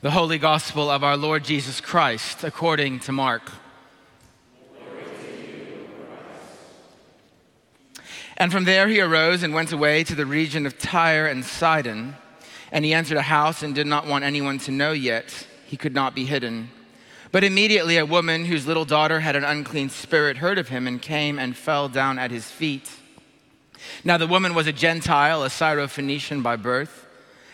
The Holy Gospel of our Lord Jesus Christ according to Mark. And from there he arose and went away to the region of Tyre and Sidon. And he entered a house and did not want anyone to know yet. He could not be hidden. But immediately a woman whose little daughter had an unclean spirit heard of him and came and fell down at his feet. Now the woman was a Gentile, a Syrophoenician by birth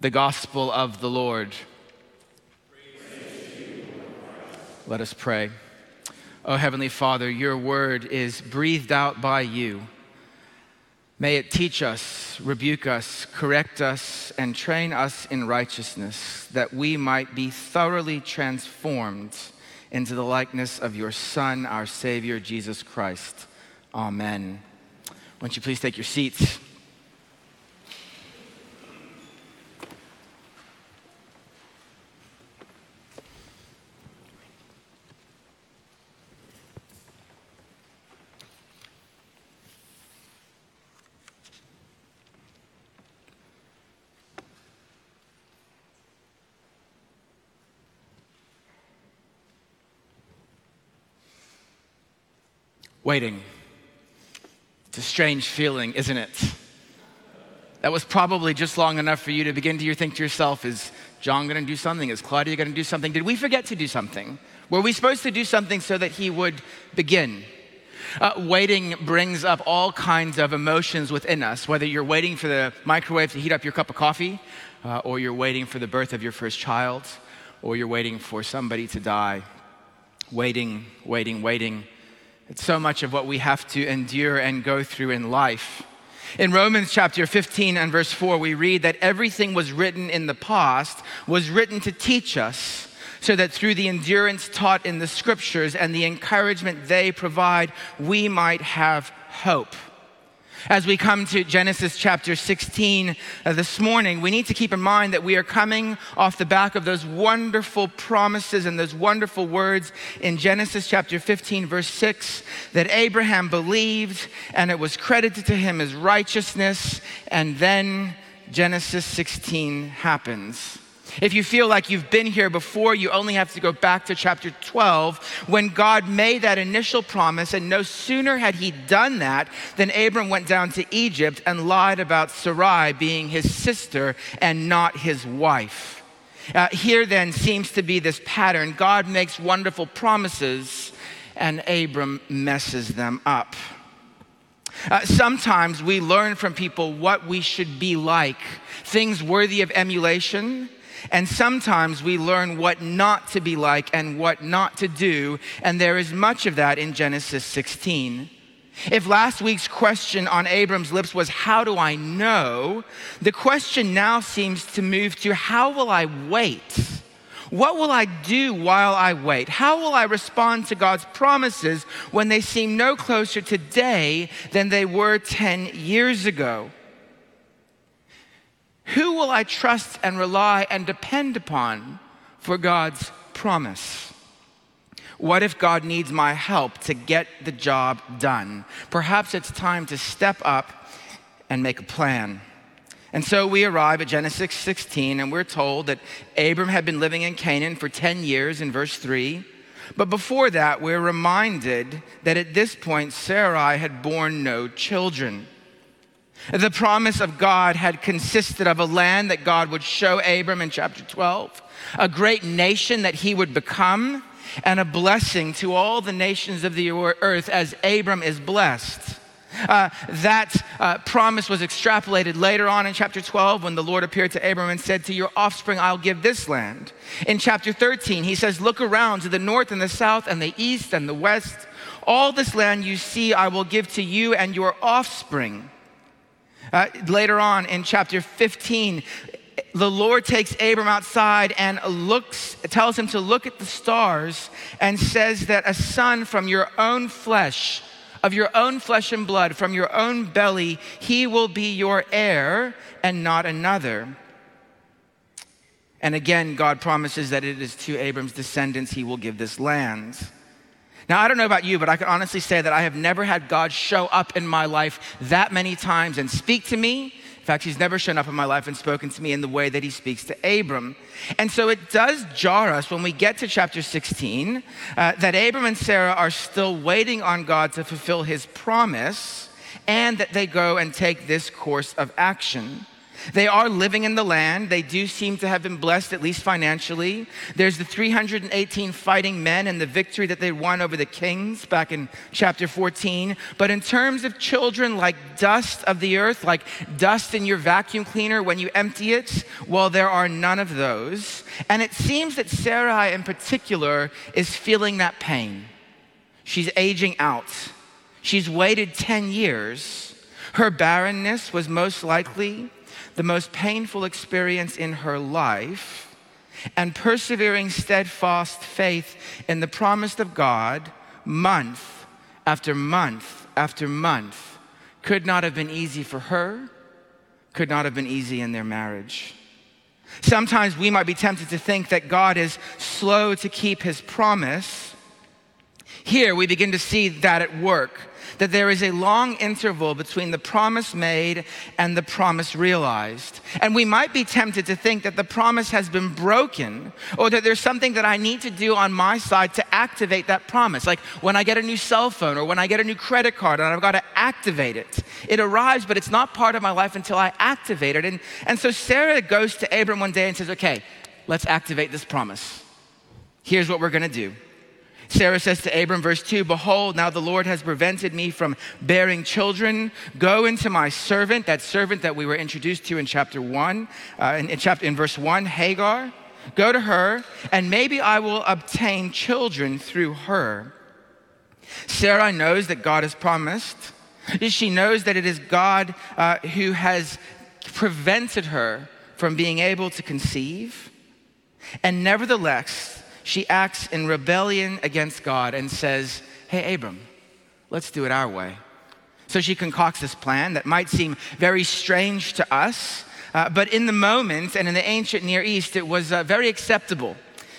the gospel of the Lord. Let us pray. Oh, Heavenly Father, your word is breathed out by you. May it teach us, rebuke us, correct us, and train us in righteousness, that we might be thoroughly transformed into the likeness of your Son, our Savior, Jesus Christ. Amen. Won't you please take your seats? Waiting. It's a strange feeling, isn't it? That was probably just long enough for you to begin to think to yourself, is John going to do something? Is Claudia going to do something? Did we forget to do something? Were we supposed to do something so that he would begin? Uh, waiting brings up all kinds of emotions within us, whether you're waiting for the microwave to heat up your cup of coffee, uh, or you're waiting for the birth of your first child, or you're waiting for somebody to die. Waiting, waiting, waiting. It's so much of what we have to endure and go through in life. In Romans chapter 15 and verse 4, we read that everything was written in the past was written to teach us, so that through the endurance taught in the scriptures and the encouragement they provide, we might have hope. As we come to Genesis chapter 16 uh, this morning, we need to keep in mind that we are coming off the back of those wonderful promises and those wonderful words in Genesis chapter 15, verse 6, that Abraham believed and it was credited to him as righteousness. And then Genesis 16 happens. If you feel like you've been here before, you only have to go back to chapter 12 when God made that initial promise. And no sooner had he done that than Abram went down to Egypt and lied about Sarai being his sister and not his wife. Uh, here then seems to be this pattern God makes wonderful promises, and Abram messes them up. Uh, sometimes we learn from people what we should be like, things worthy of emulation, and sometimes we learn what not to be like and what not to do. And there is much of that in Genesis 16. If last week's question on Abram's lips was, How do I know? the question now seems to move to, How will I wait? What will I do while I wait? How will I respond to God's promises when they seem no closer today than they were 10 years ago? Who will I trust and rely and depend upon for God's promise? What if God needs my help to get the job done? Perhaps it's time to step up and make a plan. And so we arrive at Genesis 16, and we're told that Abram had been living in Canaan for 10 years in verse 3. But before that, we're reminded that at this point, Sarai had borne no children. The promise of God had consisted of a land that God would show Abram in chapter 12, a great nation that he would become, and a blessing to all the nations of the earth as Abram is blessed. Uh, that uh, promise was extrapolated later on in chapter 12 when the Lord appeared to Abram and said, To your offspring, I'll give this land. In chapter 13, he says, Look around to the north and the south and the east and the west. All this land you see, I will give to you and your offspring. Uh, later on in chapter 15, the Lord takes Abram outside and looks, tells him to look at the stars and says that a son from your own flesh, of your own flesh and blood, from your own belly, he will be your heir and not another. And again, God promises that it is to Abram's descendants he will give this land. Now, I don't know about you, but I can honestly say that I have never had God show up in my life that many times and speak to me in fact, he's never shown up in my life and spoken to me in the way that he speaks to Abram. And so it does jar us when we get to chapter 16 uh, that Abram and Sarah are still waiting on God to fulfill his promise and that they go and take this course of action. They are living in the land. They do seem to have been blessed, at least financially. There's the 318 fighting men and the victory that they won over the kings back in chapter 14. But in terms of children, like dust of the earth, like dust in your vacuum cleaner when you empty it, well, there are none of those. And it seems that Sarai in particular is feeling that pain. She's aging out. She's waited 10 years. Her barrenness was most likely the most painful experience in her life, and persevering steadfast faith in the promise of God, month after month after month, could not have been easy for her, could not have been easy in their marriage. Sometimes we might be tempted to think that God is slow to keep his promise. Here we begin to see that at work that there is a long interval between the promise made and the promise realized. And we might be tempted to think that the promise has been broken or that there's something that I need to do on my side to activate that promise. Like when I get a new cell phone or when I get a new credit card and I've got to activate it. It arrives, but it's not part of my life until I activate it. And, and so Sarah goes to Abram one day and says, Okay, let's activate this promise. Here's what we're going to do. Sarah says to Abram, verse 2 Behold, now the Lord has prevented me from bearing children. Go into my servant, that servant that we were introduced to in chapter 1, uh, in, in, chapter, in verse 1, Hagar. Go to her, and maybe I will obtain children through her. Sarah knows that God has promised. She knows that it is God uh, who has prevented her from being able to conceive. And nevertheless, she acts in rebellion against God and says, Hey, Abram, let's do it our way. So she concocts this plan that might seem very strange to us, uh, but in the moment and in the ancient Near East, it was uh, very acceptable.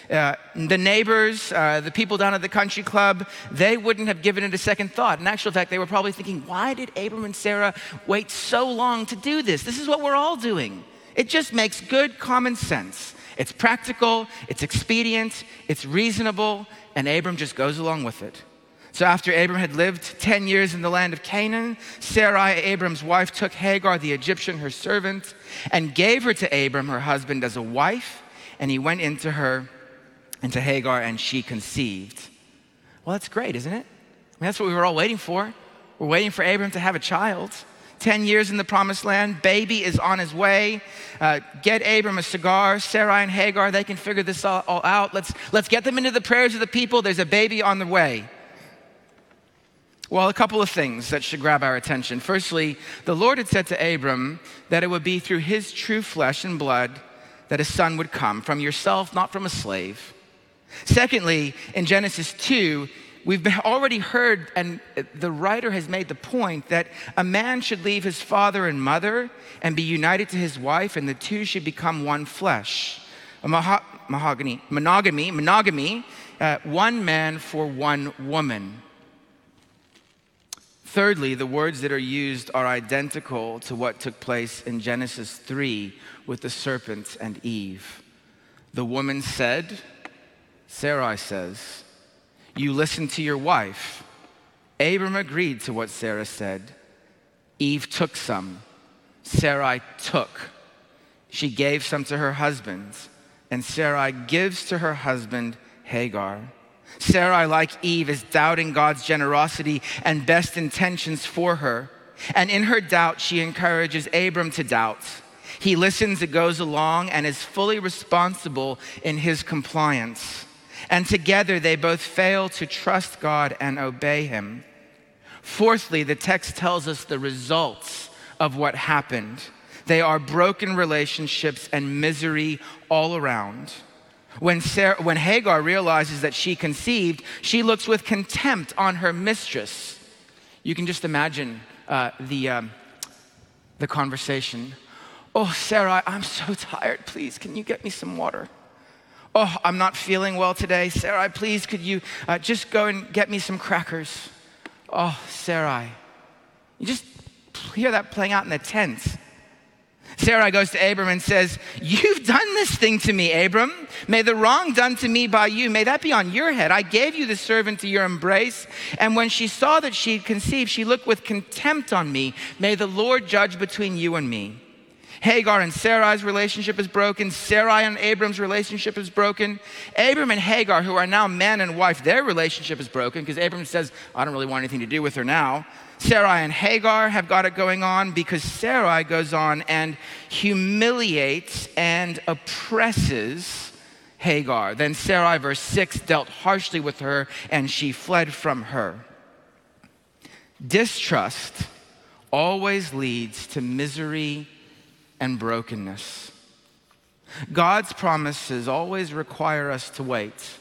Uh, the neighbors, uh, the people down at the country club, they wouldn't have given it a second thought. In actual fact, they were probably thinking, why did Abram and Sarah wait so long to do this? This is what we're all doing. It just makes good common sense. It's practical, it's expedient, it's reasonable, and Abram just goes along with it. So after Abram had lived 10 years in the land of Canaan, Sarai, Abram's wife, took Hagar, the Egyptian, her servant, and gave her to Abram, her husband, as a wife, and he went into her, into Hagar, and she conceived. Well, that's great, isn't it? I mean, that's what we were all waiting for. We're waiting for Abram to have a child. 10 years in the promised land. Baby is on his way. Uh, get Abram a cigar. Sarai and Hagar, they can figure this all, all out. Let's, let's get them into the prayers of the people. There's a baby on the way. Well, a couple of things that should grab our attention. Firstly, the Lord had said to Abram that it would be through his true flesh and blood that a son would come, from yourself, not from a slave. Secondly, in Genesis 2, We've already heard, and the writer has made the point that a man should leave his father and mother and be united to his wife, and the two should become one flesh. A mahogany, monogamy, monogamy, uh, one man for one woman. Thirdly, the words that are used are identical to what took place in Genesis 3 with the serpent and Eve. The woman said, Sarai says, you listen to your wife. Abram agreed to what Sarah said. Eve took some. Sarai took. She gave some to her husband, and Sarai gives to her husband Hagar. Sarai, like Eve, is doubting God's generosity and best intentions for her. And in her doubt, she encourages Abram to doubt. He listens, it goes along, and is fully responsible in his compliance and together they both fail to trust God and obey Him. Fourthly, the text tells us the results of what happened. They are broken relationships and misery all around. When, Sarah, when Hagar realizes that she conceived, she looks with contempt on her mistress. You can just imagine uh, the, um, the conversation. Oh, Sarah, I'm so tired. Please, can you get me some water? Oh, I'm not feeling well today. Sarai, please, could you uh, just go and get me some crackers? Oh, Sarai. You just hear that playing out in the tent. Sarai goes to Abram and says, You've done this thing to me, Abram. May the wrong done to me by you, may that be on your head. I gave you the servant to your embrace. And when she saw that she had conceived, she looked with contempt on me. May the Lord judge between you and me. Hagar and Sarai's relationship is broken. Sarai and Abram's relationship is broken. Abram and Hagar, who are now man and wife, their relationship is broken because Abram says, I don't really want anything to do with her now. Sarai and Hagar have got it going on because Sarai goes on and humiliates and oppresses Hagar. Then Sarai, verse 6, dealt harshly with her and she fled from her. Distrust always leads to misery and brokenness. God's promises always require us to wait.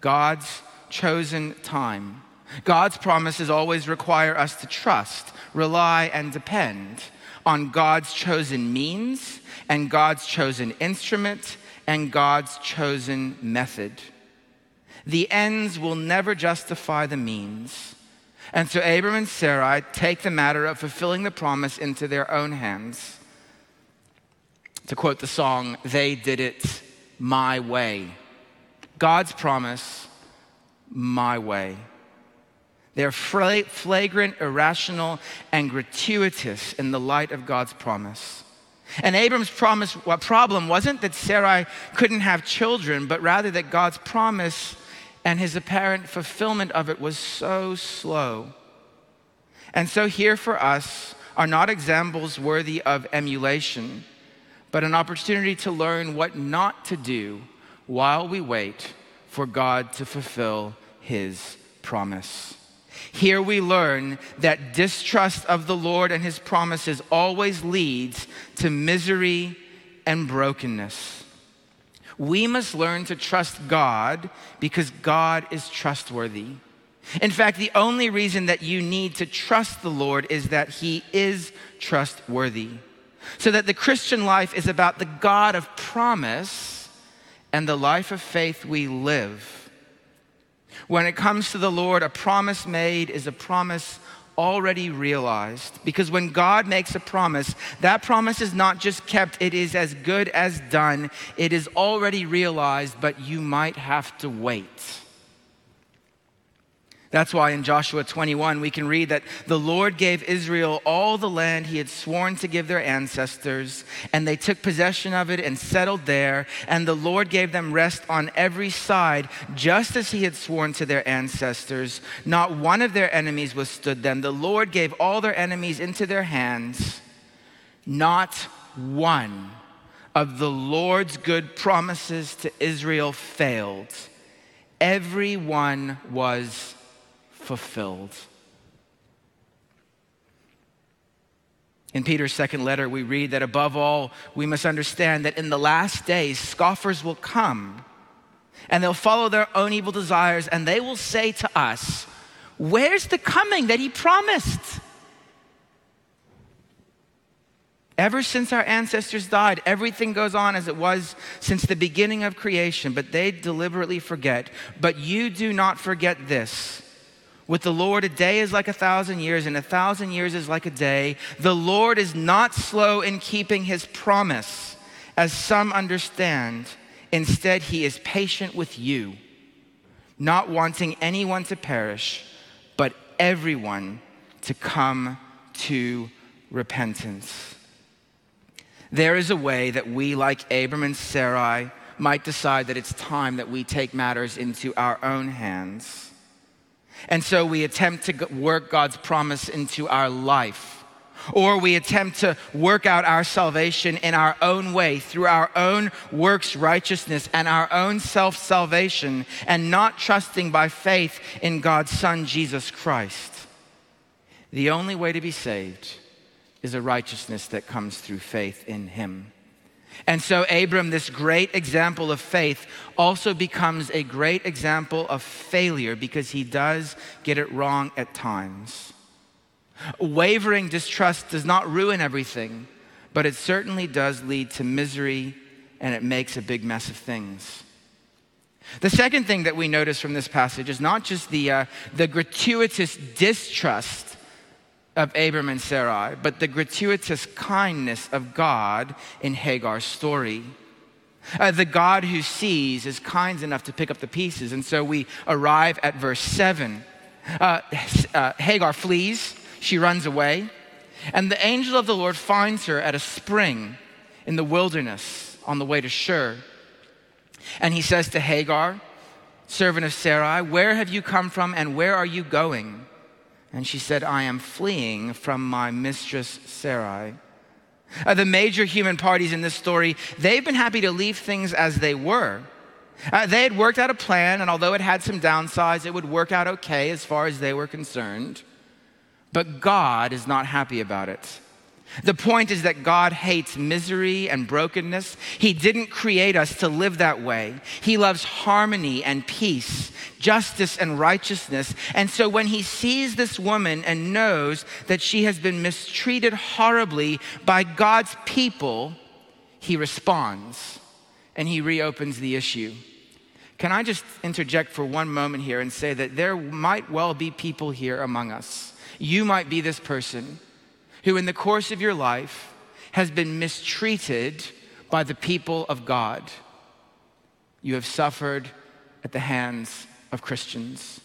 God's chosen time. God's promises always require us to trust, rely, and depend on God's chosen means and God's chosen instrument and God's chosen method. The ends will never justify the means. And so Abram and Sarai take the matter of fulfilling the promise into their own hands. To quote the song, they did it my way. God's promise, my way. They're flagrant, irrational, and gratuitous in the light of God's promise. And Abram's promise, problem wasn't that Sarai couldn't have children, but rather that God's promise and his apparent fulfillment of it was so slow. And so, here for us are not examples worthy of emulation but an opportunity to learn what not to do while we wait for God to fulfill his promise. Here we learn that distrust of the Lord and his promises always leads to misery and brokenness. We must learn to trust God because God is trustworthy. In fact, the only reason that you need to trust the Lord is that he is trustworthy. So that the Christian life is about the God of promise and the life of faith we live. When it comes to the Lord, a promise made is a promise already realized. Because when God makes a promise, that promise is not just kept, it is as good as done. It is already realized, but you might have to wait. That's why in Joshua 21, we can read that the Lord gave Israel all the land he had sworn to give their ancestors, and they took possession of it and settled there. And the Lord gave them rest on every side, just as he had sworn to their ancestors. Not one of their enemies withstood them. The Lord gave all their enemies into their hands. Not one of the Lord's good promises to Israel failed. Every one was fulfilled. In Peter's second letter, we read that above all, we must understand that in the last days, scoffers will come and they'll follow their own evil desires and they will say to us, Where's the coming that he promised? Ever since our ancestors died, everything goes on as it was since the beginning of creation, but they deliberately forget. But you do not forget this with the Lord, a day is like a thousand years, and a thousand years is like a day. The Lord is not slow in keeping his promise, as some understand. Instead, he is patient with you, not wanting anyone to perish, but everyone to come to repentance. There is a way that we, like Abram and Sarai, might decide that it's time that we take matters into our own hands and so we attempt to work God's promise into our life. Or we attempt to work out our salvation in our own way through our own works righteousness and our own self salvation and not trusting by faith in God's Son, Jesus Christ. The only way to be saved is a righteousness that comes through faith in him. And so, Abram, this great example of faith, also becomes a great example of failure because he does get it wrong at times. Wavering distrust does not ruin everything, but it certainly does lead to misery and it makes a big mess of things. The second thing that we notice from this passage is not just the, uh, the gratuitous distrust of Abram and Sarai, but the gratuitous kindness of God in Hagar's story. Uh, the God who sees is kind enough to pick up the pieces. And so we arrive at verse 7. Uh, uh, Hagar flees, she runs away, and the angel of the Lord finds her at a spring in the wilderness on the way to Shur. And he says to Hagar, servant of Sarai, Where have you come from and where are you going? And she said, I am fleeing from my mistress Sarai. Uh, the major human parties in this story, they've been happy to leave things as they were. Uh, they had worked out a plan, and although it had some downsides, it would work out okay as far as they were concerned. But God is not happy about it. The point is that God hates misery and brokenness. He didn't create us to live that way. He loves harmony and peace, justice and righteousness. And so when he sees this woman and knows that she has been mistreated horribly by God's people, he responds and he reopens the issue. Can I just interject for one moment here and say that there might well be people here among us. You might be this person who, in the course of your life, has been mistreated by the people of God. You have suffered at the hands of Christians.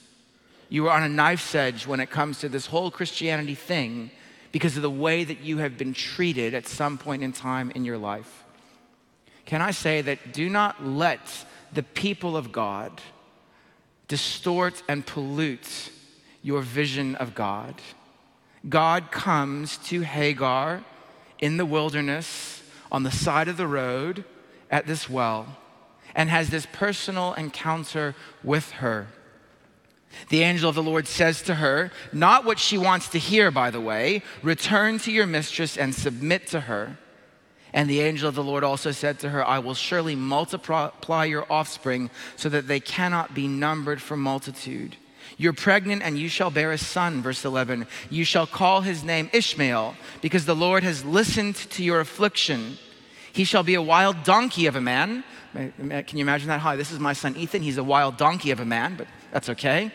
You are on a knife's edge when it comes to this whole Christianity thing because of the way that you have been treated at some point in time in your life. Can I say that do not let the people of God distort and pollute your vision of God? God comes to Hagar in the wilderness on the side of the road at this well and has this personal encounter with her. The angel of the Lord says to her, not what she wants to hear, by the way, return to your mistress and submit to her. And the angel of the Lord also said to her, I will surely multiply your offspring so that they cannot be numbered for multitude. You're pregnant and you shall bear a son, verse 11. You shall call his name Ishmael, because the Lord has listened to your affliction. He shall be a wild donkey of a man. Can you imagine that? Hi, this is my son Ethan. He's a wild donkey of a man, but that's okay.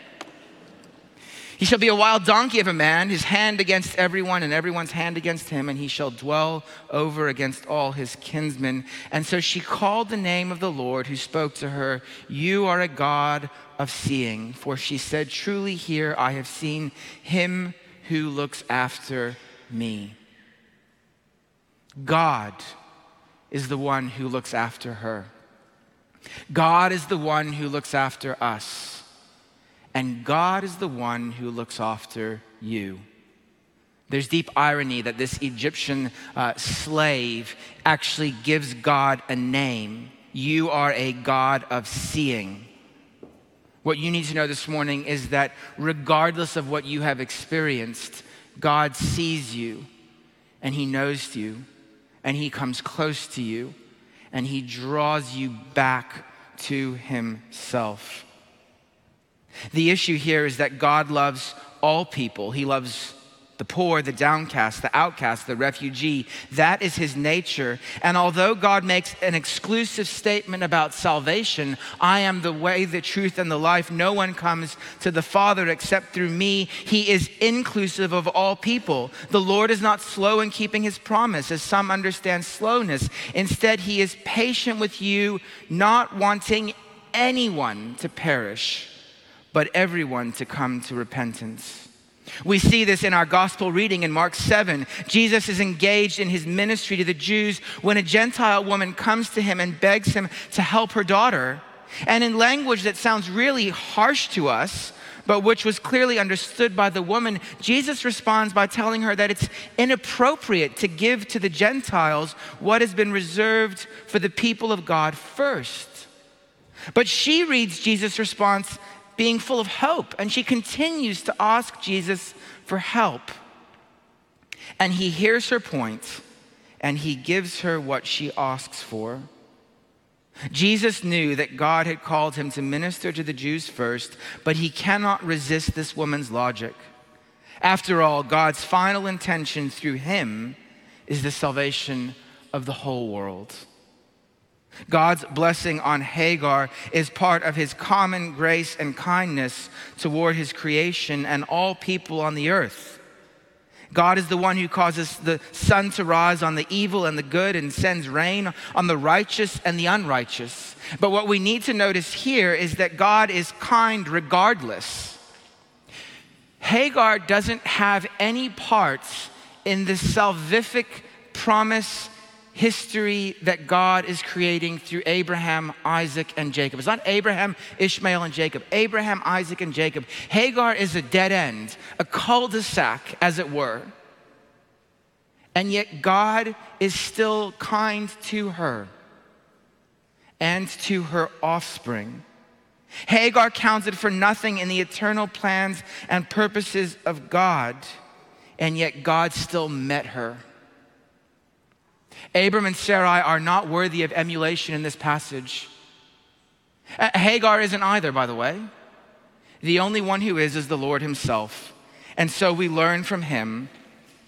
He shall be a wild donkey of a man, his hand against everyone, and everyone's hand against him, and he shall dwell over against all his kinsmen. And so she called the name of the Lord who spoke to her, You are a God of seeing. For she said, Truly here I have seen him who looks after me. God is the one who looks after her. God is the one who looks after us and God is the one who looks after you. There's deep irony that this Egyptian uh, slave actually gives God a name. You are a God of seeing. What you need to know this morning is that regardless of what you have experienced, God sees you and He knows you and He comes close to you and He draws you back to Himself. The issue here is that God loves all people. He loves the poor, the downcast, the outcast, the refugee. That is his nature. And although God makes an exclusive statement about salvation, I am the way, the truth, and the life, no one comes to the Father except through me. He is inclusive of all people. The Lord is not slow in keeping his promise, as some understand slowness. Instead, he is patient with you, not wanting anyone to perish but everyone to come to repentance. We see this in our gospel reading in Mark 7. Jesus is engaged in his ministry to the Jews when a Gentile woman comes to him and begs him to help her daughter. And in language that sounds really harsh to us, but which was clearly understood by the woman, Jesus responds by telling her that it's inappropriate to give to the Gentiles what has been reserved for the people of God first. But she reads Jesus' response being full of hope, and she continues to ask Jesus for help. And he hears her point and he gives her what she asks for. Jesus knew that God had called him to minister to the Jews first, but he cannot resist this woman's logic. After all, God's final intention through him is the salvation of the whole world. God's blessing on Hagar is part of his common grace and kindness toward his creation and all people on the earth. God is the one who causes the sun to rise on the evil and the good and sends rain on the righteous and the unrighteous. But what we need to notice here is that God is kind regardless. Hagar doesn't have any parts in the salvific promise history that God is creating through Abraham, Isaac, and Jacob. It's not Abraham, Ishmael, and Jacob. Abraham, Isaac, and Jacob. Hagar is a dead end, a cul de sac, as it were. And yet God is still kind to her and to her offspring. Hagar counted for nothing in the eternal plans and purposes of God, and yet God still met her. Abram and Sarai are not worthy of emulation in this passage. Uh, Hagar isn't either, by the way. The only one who is is the Lord Himself. And so we learn from Him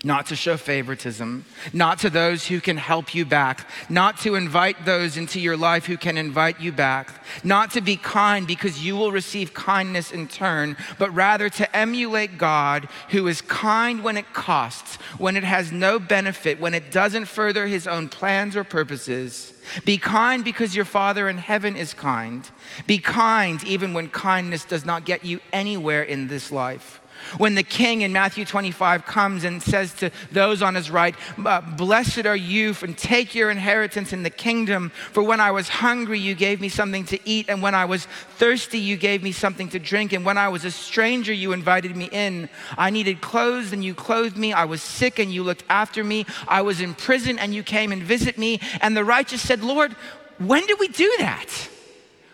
not to show favoritism, not to those who can help you back, not to invite those into your life who can invite you back, not to be kind because you will receive kindness in turn, but rather to emulate God who is kind when it costs, when it has no benefit, when it doesn't further his own plans or purposes. Be kind because your Father in heaven is kind. Be kind even when kindness does not get you anywhere in this life. When the king in Matthew 25 comes and says to those on his right, uh, Blessed are you, and take your inheritance in the kingdom. For when I was hungry, you gave me something to eat, and when I was thirsty, you gave me something to drink, and when I was a stranger, you invited me in. I needed clothes, and you clothed me. I was sick, and you looked after me. I was in prison, and you came and visit me. And the righteous said, Lord, when did we do that?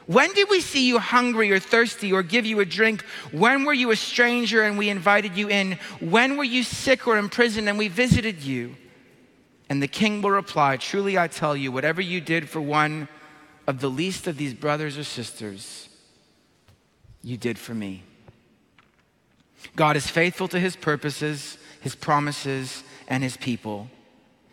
When did we see you hungry or thirsty or give you a drink? When were you a stranger and we invited you in? When were you sick or in prison and we visited you? And the king will reply, Truly I tell you, whatever you did for one of the least of these brothers or sisters, you did for me. God is faithful to his purposes, his promises, and his people.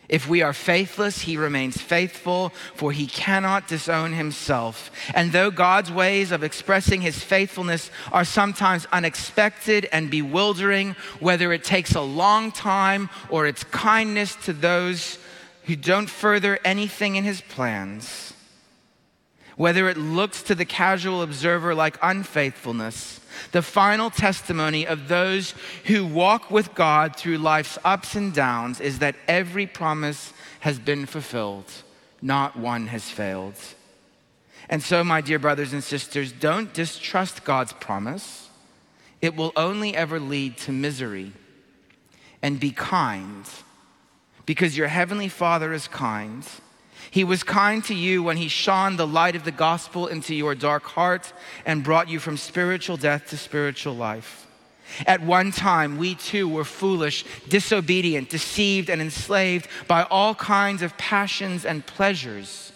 If we are faithless, he remains faithful, for he cannot disown himself. And though God's ways of expressing his faithfulness are sometimes unexpected and bewildering, whether it takes a long time or it's kindness to those who don't further anything in his plans, whether it looks to the casual observer like unfaithfulness, the final testimony of those who walk with God through life's ups and downs is that every promise has been fulfilled, not one has failed. And so, my dear brothers and sisters, don't distrust God's promise. It will only ever lead to misery. And be kind, because your heavenly Father is kind he was kind to you when he shone the light of the gospel into your dark heart and brought you from spiritual death to spiritual life. At one time, we too were foolish, disobedient, deceived, and enslaved by all kinds of passions and pleasures.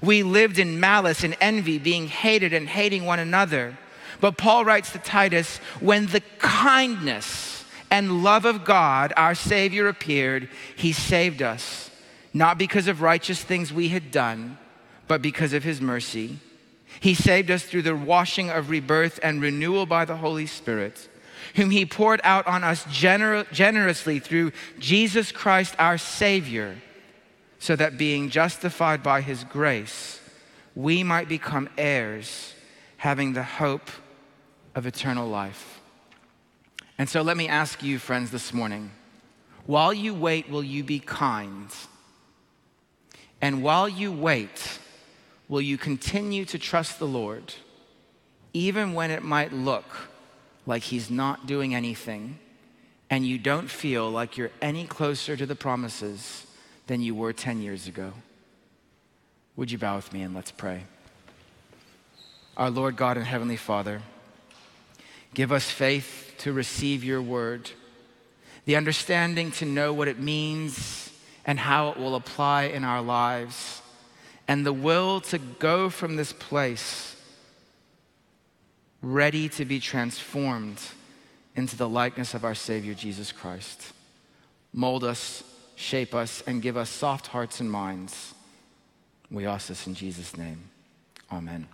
We lived in malice and envy, being hated and hating one another. But Paul writes to Titus when the kindness and love of God, our Savior, appeared, he saved us not because of righteous things we had done, but because of his mercy. He saved us through the washing of rebirth and renewal by the Holy Spirit, whom he poured out on us gener- generously through Jesus Christ our Savior, so that being justified by his grace, we might become heirs, having the hope of eternal life. And so let me ask you, friends, this morning while you wait, will you be kind? And while you wait, will you continue to trust the Lord, even when it might look like He's not doing anything and you don't feel like you're any closer to the promises than you were 10 years ago? Would you bow with me and let's pray? Our Lord God and Heavenly Father, give us faith to receive your word the understanding to know what it means and how it will apply in our lives, and the will to go from this place ready to be transformed into the likeness of our Savior Jesus Christ. Mold us, shape us, and give us soft hearts and minds. We ask this in Jesus' name. Amen.